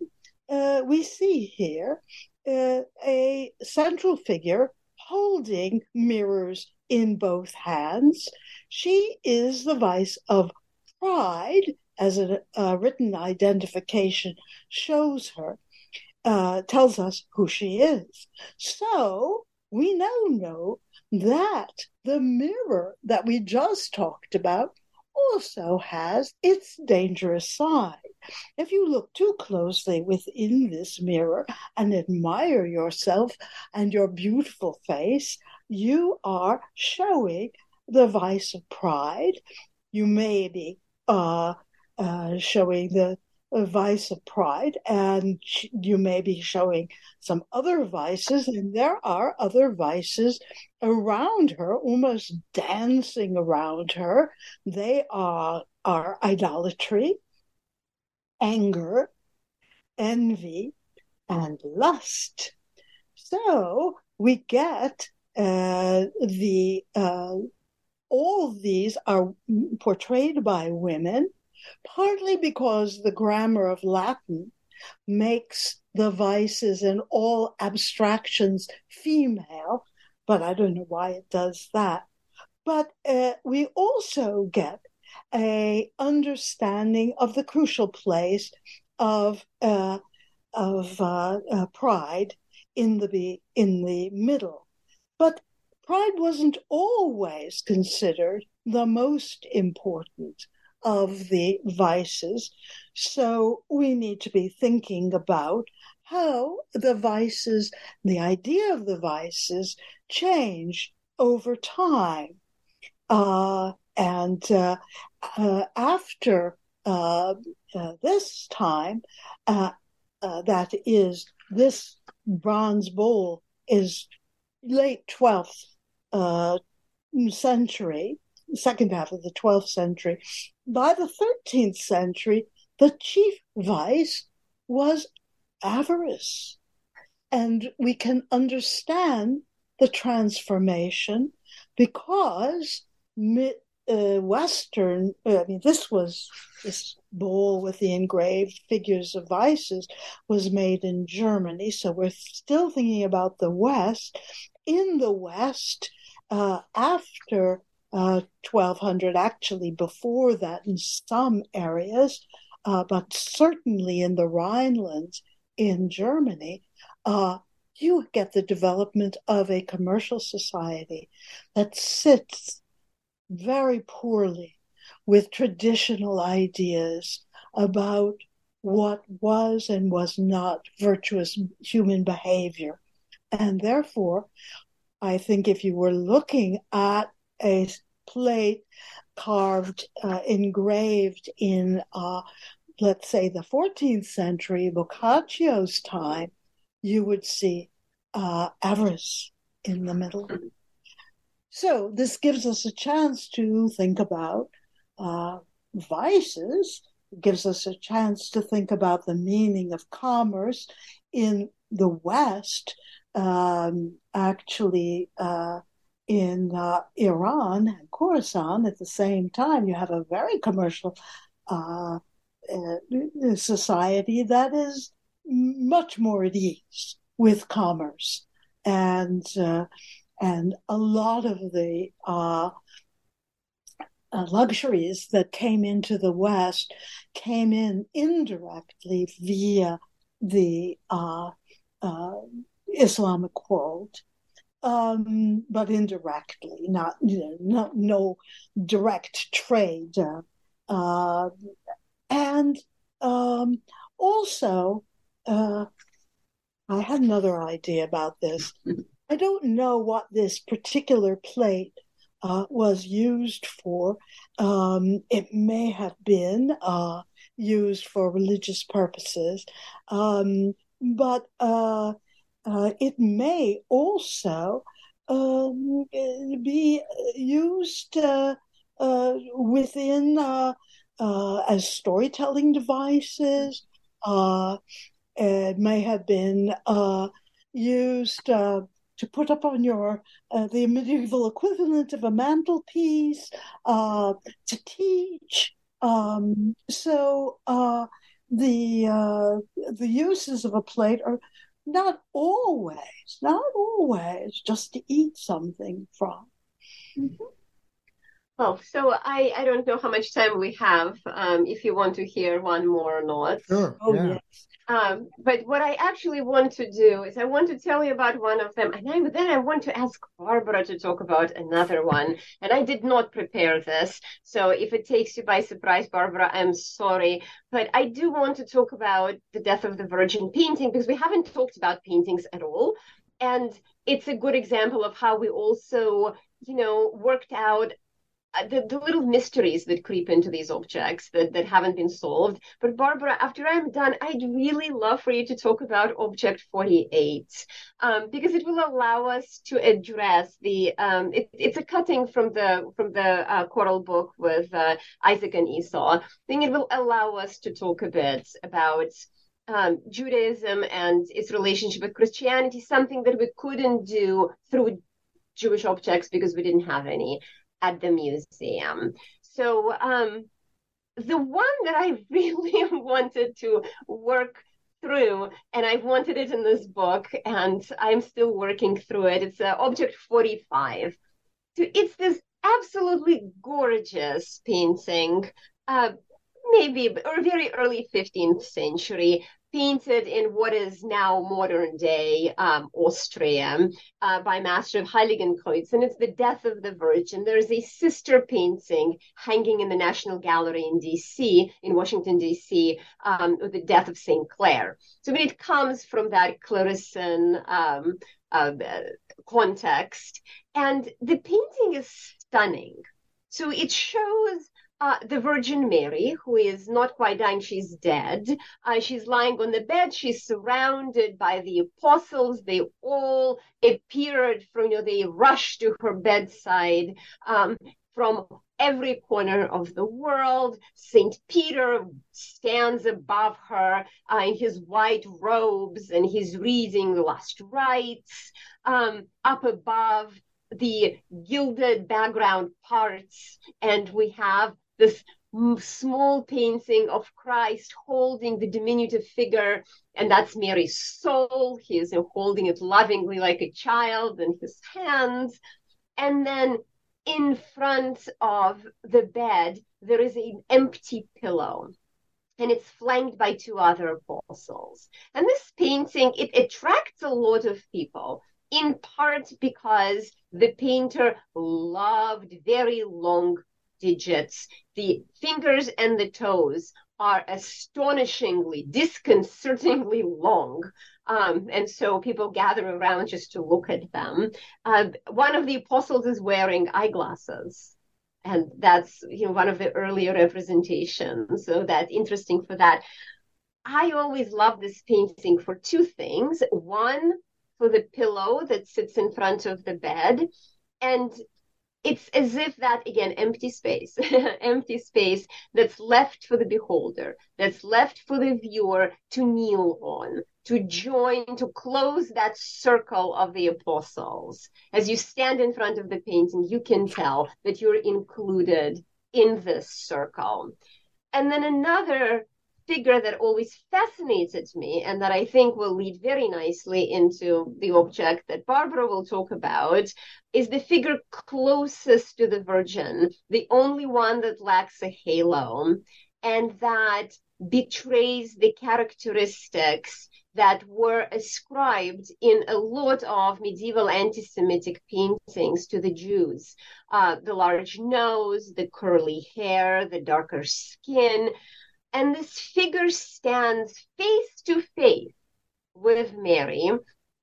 Speaker 2: we see here a central figure holding mirrors in both hands. She is the vice of pride, as a, a written identification shows her, uh, tells us who she is. So we now know that the mirror that we just talked about also has its dangerous side. If you look too closely within this mirror and admire yourself and your beautiful face, you are showing the vice of pride. You may be uh, uh, showing the vice of pride, and you may be showing some other vices, and there are other vices around her, almost dancing around her. They are, are idolatry, anger, envy, and lust. So we get uh, the uh, all these are portrayed by women, partly because the grammar of Latin makes the vices and all abstractions female, but I don't know why it does that. But uh, we also get a understanding of the crucial place of uh, of uh, uh pride in the in the middle. But pride wasn't always considered the most important of the vices. So we need to be thinking about how the vices, the idea of the vices, change over time. Uh, and uh, uh, after uh, uh, this time, uh, that is, this bronze bowl is late 12th uh, century, second half of the 12th century. By the 13th century, the chief vice was avarice. And we can understand the transformation because uh, Western, I mean, this was this bowl with the engraved figures of vices was made in Germany. So we're still thinking about the West. In the West, uh, after uh, 1200, actually before that in some areas, uh, but certainly in the Rhinelands in Germany, uh, you get the development of a commercial society that sits very poorly with traditional ideas about what was and was not virtuous human behavior. And therefore, I think if you were looking at a plate carved, uh, engraved in, uh, let's say, the 14th century, Boccaccio's time, you would see uh, avarice in the middle. So this gives us a chance to think about uh, vices, gives us a chance to think about the meaning of commerce in the West. Um, actually, uh, in uh, Iran and Khorasan at the same time, you have a very commercial uh, uh, society that is much more at ease with commerce. And uh, and a lot of the uh, uh, luxuries that came into the West came in indirectly via the Islamic world, um, but indirectly, not you know, no, no direct trade, uh, and um, also. Uh, I had another idea about this. I don't know what this particular plate uh, was used for. Um, it may have been uh, used for religious purposes, um, but uh, uh it may also um, be used uh, uh, within as storytelling devices. it may have been used to put up on your uh, the medieval equivalent of a mantelpiece, uh, to teach. Um, so uh, the uh, the uses of a plate are not always, not always just to eat something from.
Speaker 3: Mm-hmm. Well, so I, I don't know how much time we have. Um, if you want to hear one more or not.
Speaker 1: Sure.
Speaker 2: Oh yeah. yes.
Speaker 3: Um, but what I actually want to do is I want to tell you about one of them, and I, then I want to ask Barbara to talk about another one. And I did not prepare this, so if it takes you by surprise, Barbara, I'm sorry. But I do want to talk about the death of the Virgin painting because we haven't talked about paintings at all, and it's a good example of how we also, you know, worked out the, the little mysteries that creep into these objects that, that haven't been solved. But Barbara, after I'm done, I'd really love for you to talk about Object 48 um, because it will allow us to address the. Um, it, it's a cutting from the from the uh, choral book with uh, Isaac and Esau. I think it will allow us to talk a bit about. Um, Judaism and its relationship with Christianity, something that we couldn't do through Jewish objects because we didn't have any at the museum. So um, the one that I really wanted to work through, and I wanted it in this book, and I'm still working through it. It's uh, Object 45. So it's this absolutely gorgeous painting, uh, maybe or very early 15th century, painted in what is now modern day um, Austria uh, by master of Heiligenkreuz, and it's the death of the Virgin. There's a sister painting hanging in the National Gallery in D.C., in Washington, D.C., um, with the death of St. Clare. So it comes from that Clarissan um, uh, context. And the painting is stunning. So it shows uh, the Virgin Mary, who is not quite dying, she's dead. Uh, she's lying on the bed. She's surrounded by the apostles. They all appeared from, you know, they rushed to her bedside um, from every corner of the world. Saint Peter stands above her uh, in his white robes and he's reading the last rites. Um, up above, the gilded background parts, and we have this small painting of Christ holding the diminutive figure, and that's Mary's soul. He is holding it lovingly like a child in his hands. And then in front of the bed, there is an empty pillow. And it's flanked by two other apostles. And this painting, it attracts a lot of people, in part because the painter loved very long digits. The fingers and the toes are astonishingly, disconcertingly long. Um, and so people gather around just to look at them. Uh, one of the apostles is wearing eyeglasses. And that's you know one of the earlier representations. So that's interesting for that. I always love this painting for two things. One, for the pillow that sits in front of the bed. And it's as if that again empty space empty space that's left for the beholder that's left for the viewer to kneel on to join to close that circle of the apostles. As you stand in front of the painting you can tell that you're included in this circle. And then another figure that always fascinated me and that I think will lead very nicely into the object that Barbara will talk about is the figure closest to the Virgin, the only one that lacks a halo, and that betrays the characteristics that were ascribed in a lot of medieval anti Semitic paintings to the Jews. Uh, the large nose, the curly hair, the darker skin. And this figure stands face to face with Mary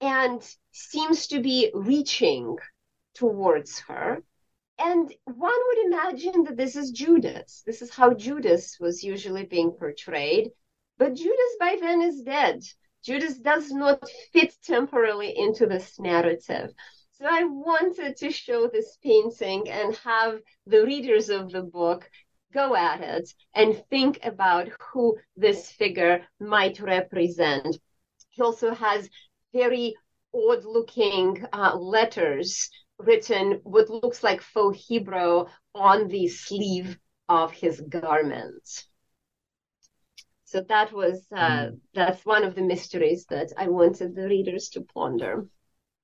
Speaker 3: and seems to be reaching towards her. and one would imagine that this is Judas. This is how Judas was usually being portrayed. But Judas by then is dead. Judas does not fit temporally into this narrative. So I wanted to show this painting and have the readers of the book go at it and think about who this figure might represent. He also has very odd looking uh, letters written what looks like faux Hebrew on the sleeve of his garment. So that was uh, mm. that's one of the mysteries that I wanted the readers to ponder.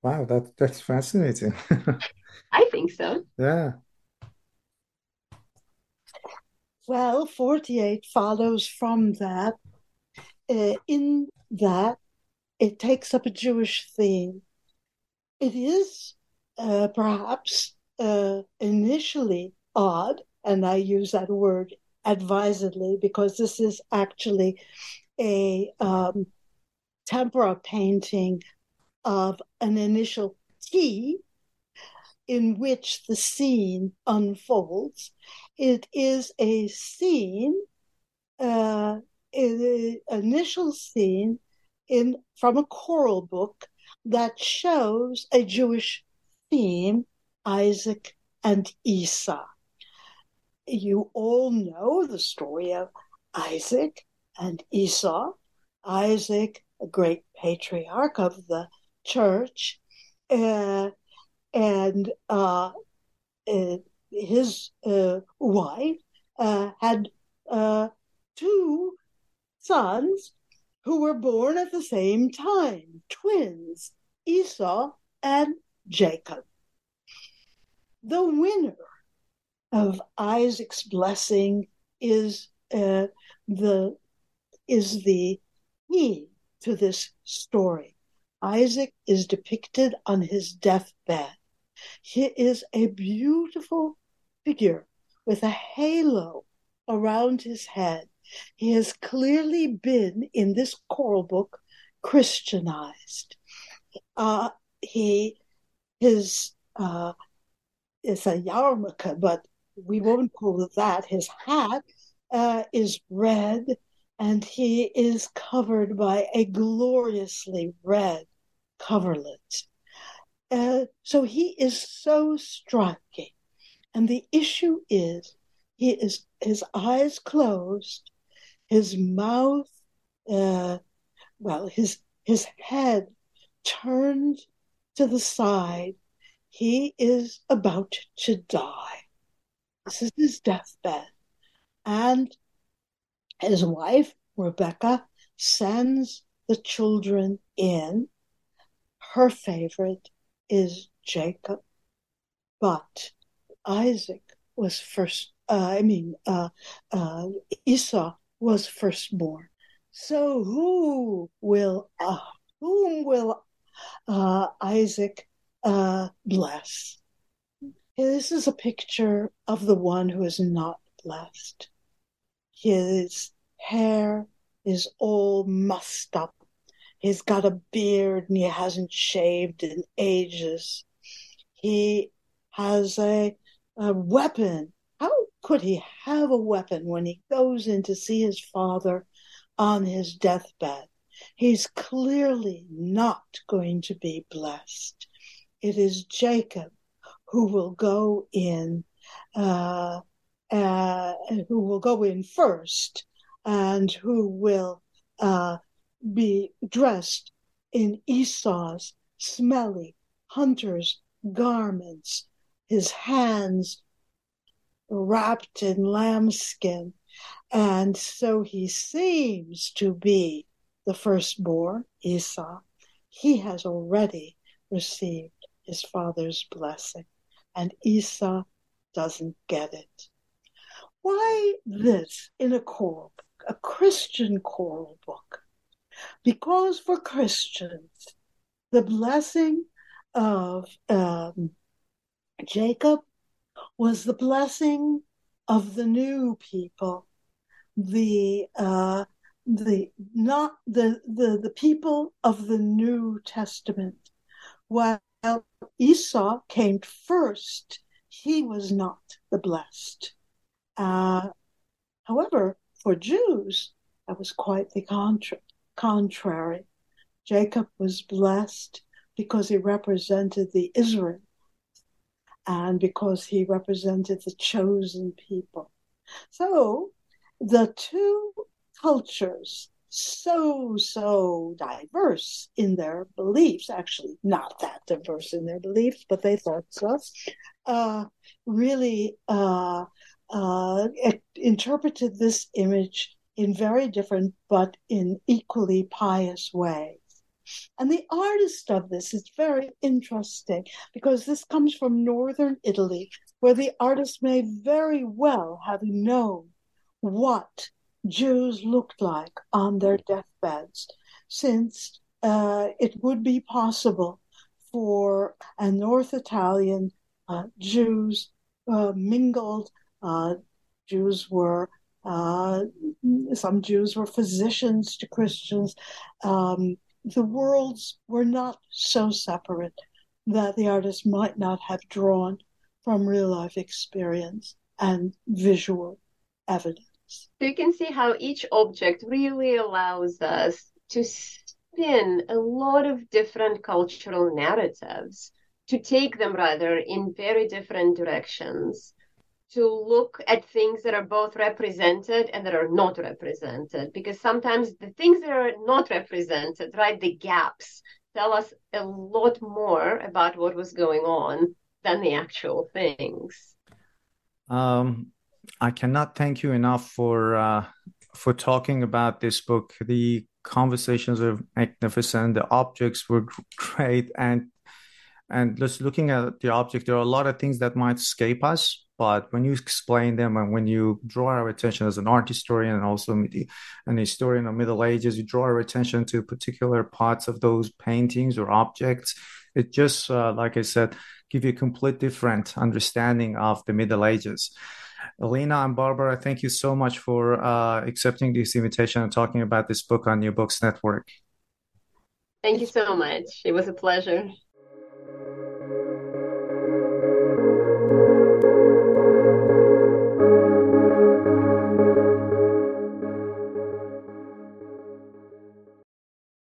Speaker 1: Wow, that that's fascinating.
Speaker 3: I think so.
Speaker 1: Yeah.
Speaker 2: Well, 48 follows from that. Uh, in that, it takes up a Jewish theme. It is uh, perhaps uh, initially odd, and I use that word advisedly because this is actually a um, tempera painting of an initial T in which the scene unfolds. It is a scene, uh, an initial scene in from a choral book that shows a Jewish theme, Isaac and Esau. You all know the story of Isaac and Esau. Isaac, a great patriarch of the church, uh, and uh, uh, his uh, wife uh, had uh, two sons who were born at the same time, twins, Esau and Jacob. The winner of Isaac's blessing is uh, the is the key to this story. Isaac is depicted on his deathbed. He is a beautiful figure with a halo around his head. He has clearly been in this choral book Christianized. Uh, he his uh, it's a yarmulke, but we won't call it that. His hat uh, is red, and he is covered by a gloriously red coverlet. Uh, so he is so striking. And the issue is he is his eyes closed, his mouth, uh, well, his his head turned to the side. He is about to die. This is his deathbed. And his wife, Rebecca, sends the children in. Her favorite is Jacob, but Isaac was first. Uh, I mean, uh, uh, Esau was firstborn. So who will, uh, whom will uh, Isaac uh, bless. This is a picture of the one who is not blessed. His hair is all mussed up. He's got a beard and he hasn't shaved in ages. He has a, a weapon. How could he have a weapon when he goes in to see his father on his deathbed? He's clearly not going to be blessed. It is Jacob who will go in, uh, uh, who will go in first, and who will uh, be dressed in Esau's smelly hunter's garments, his hands wrapped in lambskin. And so he seems to be the firstborn, Esau, he has already received his father's blessing, and Esau doesn't get it. Why this in a choral book, a Christian choral book? Because for Christians, the blessing of um, Jacob was the blessing of the new people, the uh, the not the the the people of the New Testament. While Esau came first, he was not the blessed. Uh, however, for Jews, that was quite the contra- contrary. Jacob was blessed because he represented the Israel and because he represented the chosen people. So the two cultures, so, so diverse in their beliefs, actually not that diverse in their beliefs, but they thought so, uh, really uh, uh, interpreted this image in very different but in equally pious ways. And the artist of this is very interesting because this comes from northern Italy, where the artist may very well have known what Jews looked like on their deathbeds, since uh, it would be possible for a North Italian uh, Jews uh, mingled. Uh, Jews were uh, some Jews were physicians to Christians. Um, the worlds were not so separate that the artist might not have drawn from real life experience and visual evidence.
Speaker 3: So you can see how each object really allows us to spin a lot of different cultural narratives, to take them rather in very different directions to look at things that are both represented and that are not represented. Because sometimes the things that are not represented right the gaps tell us a lot more about what was going on than the actual things.
Speaker 1: Um, i cannot thank you enough for uh, for talking about this book. The conversations were magnificent. The objects were great. And and just looking at the object there are a lot of things that might escape us but when you explain them and when you draw our attention as an art historian and also an historian of middle ages you draw our attention to particular parts of those paintings or objects it just uh, like i said give you a complete different understanding of the middle ages Elina and Barbara, thank you so much for uh, accepting this invitation and talking about this book on New Books Network.
Speaker 3: Thank you so much. It was a pleasure.